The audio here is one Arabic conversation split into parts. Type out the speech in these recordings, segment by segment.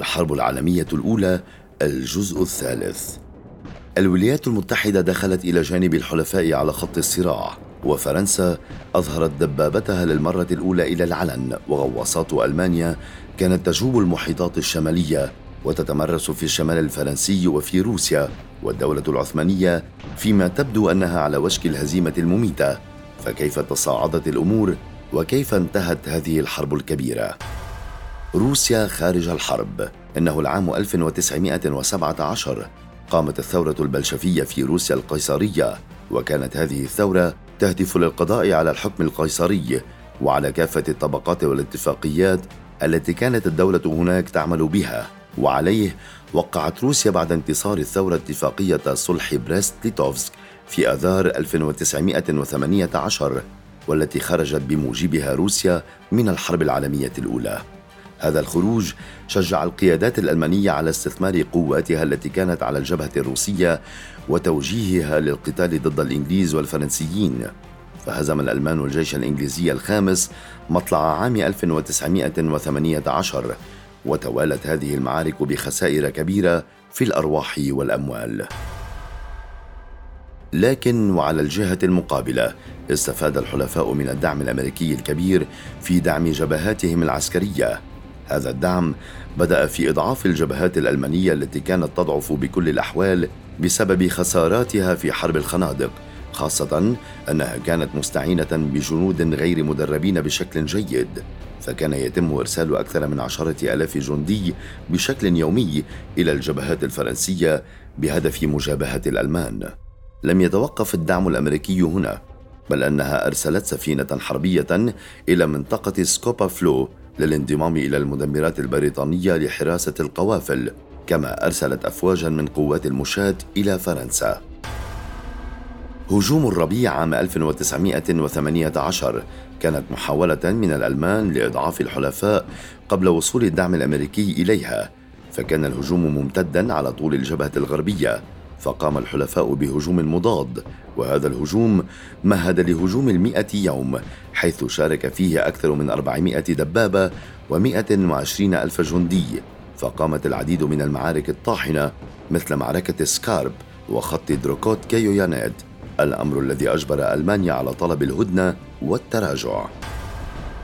الحرب العالمية الأولى الجزء الثالث. الولايات المتحدة دخلت إلى جانب الحلفاء على خط الصراع وفرنسا أظهرت دبابتها للمرة الأولى إلى العلن وغواصات ألمانيا كانت تجوب المحيطات الشمالية وتتمرس في الشمال الفرنسي وفي روسيا والدولة العثمانية فيما تبدو أنها على وشك الهزيمة المميتة. فكيف تصاعدت الأمور؟ وكيف انتهت هذه الحرب الكبيرة؟ روسيا خارج الحرب. إنه العام 1917 قامت الثورة البلشفية في روسيا القيصرية وكانت هذه الثورة تهدف للقضاء على الحكم القيصري وعلى كافة الطبقات والاتفاقيات التي كانت الدولة هناك تعمل بها. وعليه وقعت روسيا بعد انتصار الثورة اتفاقية صلح بريست ليتوفسك في آذار 1918 والتي خرجت بموجبها روسيا من الحرب العالمية الأولى. هذا الخروج شجع القيادات الألمانية على استثمار قواتها التي كانت على الجبهة الروسية وتوجيهها للقتال ضد الإنجليز والفرنسيين. فهزم الألمان الجيش الإنجليزي الخامس مطلع عام 1918 وتوالت هذه المعارك بخسائر كبيرة في الأرواح والأموال. لكن وعلى الجهة المقابلة استفاد الحلفاء من الدعم الأمريكي الكبير في دعم جبهاتهم العسكرية. هذا الدعم بدأ في إضعاف الجبهات الألمانية التي كانت تضعف بكل الأحوال بسبب خساراتها في حرب الخنادق خاصة أنها كانت مستعينة بجنود غير مدربين بشكل جيد. فكان يتم إرسال أكثر من عشرة ألاف جندي بشكل يومي إلى الجبهات الفرنسية بهدف مجابهة الألمان. لم يتوقف الدعم الأمريكي هنا بل أنها أرسلت سفينة حربية إلى منطقة سكوبا فلو للانضمام إلى المدمرات البريطانية لحراسة القوافل كما أرسلت أفواجا من قوات المشاة إلى فرنسا. هجوم الربيع عام 1918 كانت محاولة من الألمان لإضعاف الحلفاء قبل وصول الدعم الأمريكي إليها فكان الهجوم ممتدا على طول الجبهة الغربية فقام الحلفاء بهجوم مضاد وهذا الهجوم مهد لهجوم المئة يوم حيث شارك فيه أكثر من أربعمائة دبابة ومئة وعشرين ألف جندي فقامت العديد من المعارك الطاحنة مثل معركة سكارب وخط دروكوت كيويانيد الأمر الذي أجبر ألمانيا على طلب الهدنة والتراجع.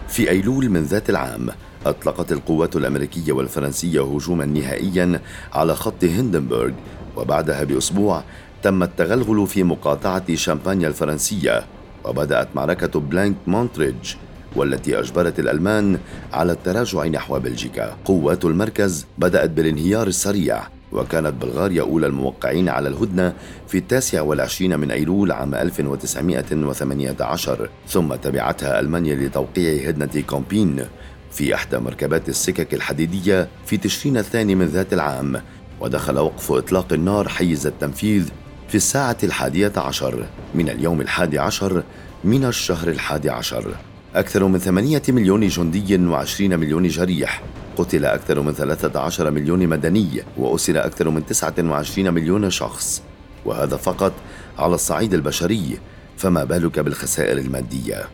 في أيلول من ذات العام أطلقت القوات الأمريكية والفرنسية هجوما نهائيا على خط هندنبرغ وبعدها بأسبوع تم التغلغل في مقاطعة شامبانيا الفرنسية. وبدأت معركة بلانك مونت ريدج والتي أجبرت الألمان على التراجع نحو بلجيكا. قوات المركز بدأت بالانهيار السريع وكانت بلغاريا أولى الموقعين على الهدنة في التاسع والعشرين من أيلول عام 1918 ثم تبعتها ألمانيا لتوقيع هدنة كومبين في إحدى مركبات السكك الحديدية في تشرين الثاني من ذات العام. ودخل وقف إطلاق النار حيز التنفيذ في الساعة الحادية عشر من اليوم الحادي عشر من الشهر الحادي عشر. أكثر من ثمانية مليون جندي وعشرين مليون جريح. قتل أكثر من ثلاثة عشر مليون مدني وأسر أكثر من تسعة وعشرين مليون شخص. وهذا فقط على الصعيد البشري فما بالك بالخسائر المادية؟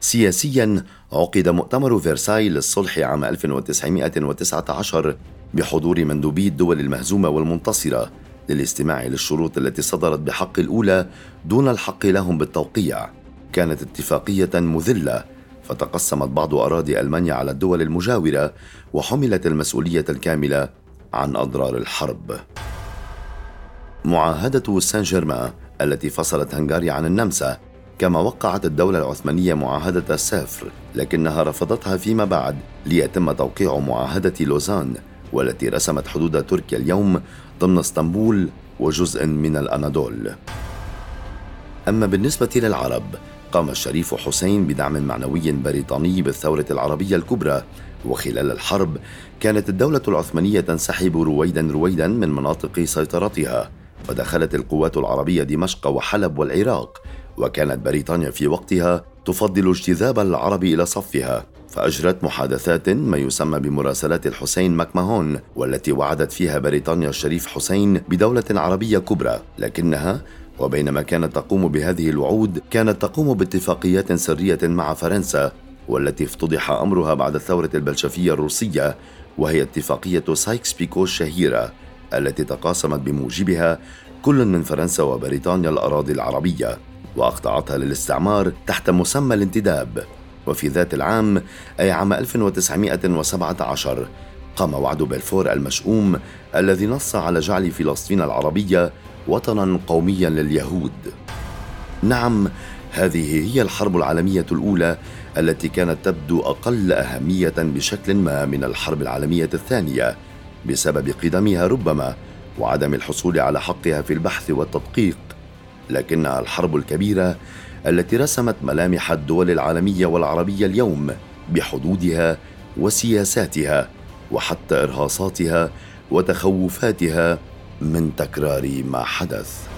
سياسيا عقد مؤتمر فرساي للصلح عام 1919 بحضور مندوبي الدول المهزومة والمنتصرة. للاستماع للشروط التي صدرت بحق الأولى دون الحق لهم بالتوقيع. كانت اتفاقية مذلة فتقسمت بعض أراضي ألمانيا على الدول المجاورة وحملت المسؤولية الكاملة عن أضرار الحرب. معاهدة سان جيرمان التي فصلت هنغاريا عن النمسا كما وقعت الدولة العثمانية معاهدة السافر لكنها رفضتها فيما بعد ليتم توقيع معاهدة لوزان والتي رسمت حدود تركيا اليوم ضمن اسطنبول وجزء من الأناضول. أما بالنسبة للعرب قام الشريف حسين بدعم معنوي بريطاني بالثورة العربية الكبرى. وخلال الحرب كانت الدولة العثمانية تنسحب رويدا رويدا من مناطق سيطرتها. فدخلت القوات العربية دمشق وحلب والعراق. وكانت بريطانيا في وقتها تفضل اجتذاب العرب إلى صفها فأجرت محادثات ما يسمى بمراسلات الحسين ماكماهون والتي وعدت فيها بريطانيا الشريف حسين بدولة عربية كبرى. لكنها وبينما كانت تقوم بهذه الوعود كانت تقوم باتفاقيات سرية مع فرنسا والتي افتضح أمرها بعد الثورة البلشفية الروسية وهي اتفاقية سايكس بيكو الشهيرة التي تقاسمت بموجبها كل من فرنسا وبريطانيا الأراضي العربية. وأخضعتها للاستعمار تحت مسمى الانتداب. وفي ذات العام أي عام 1917 قام وعد بلفور المشؤوم الذي نص على جعل فلسطين العربية وطنا قوميا لليهود. نعم هذه هي الحرب العالمية الأولى التي كانت تبدو أقل أهمية بشكل ما من الحرب العالمية الثانية بسبب قدمها ربما وعدم الحصول على حقها في البحث والتدقيق. لكنها الحرب الكبيرة التي رسمت ملامح الدول العالمية والعربية اليوم بحدودها وسياساتها وحتى إرهاصاتها وتخوفاتها من تكرار ما حدث.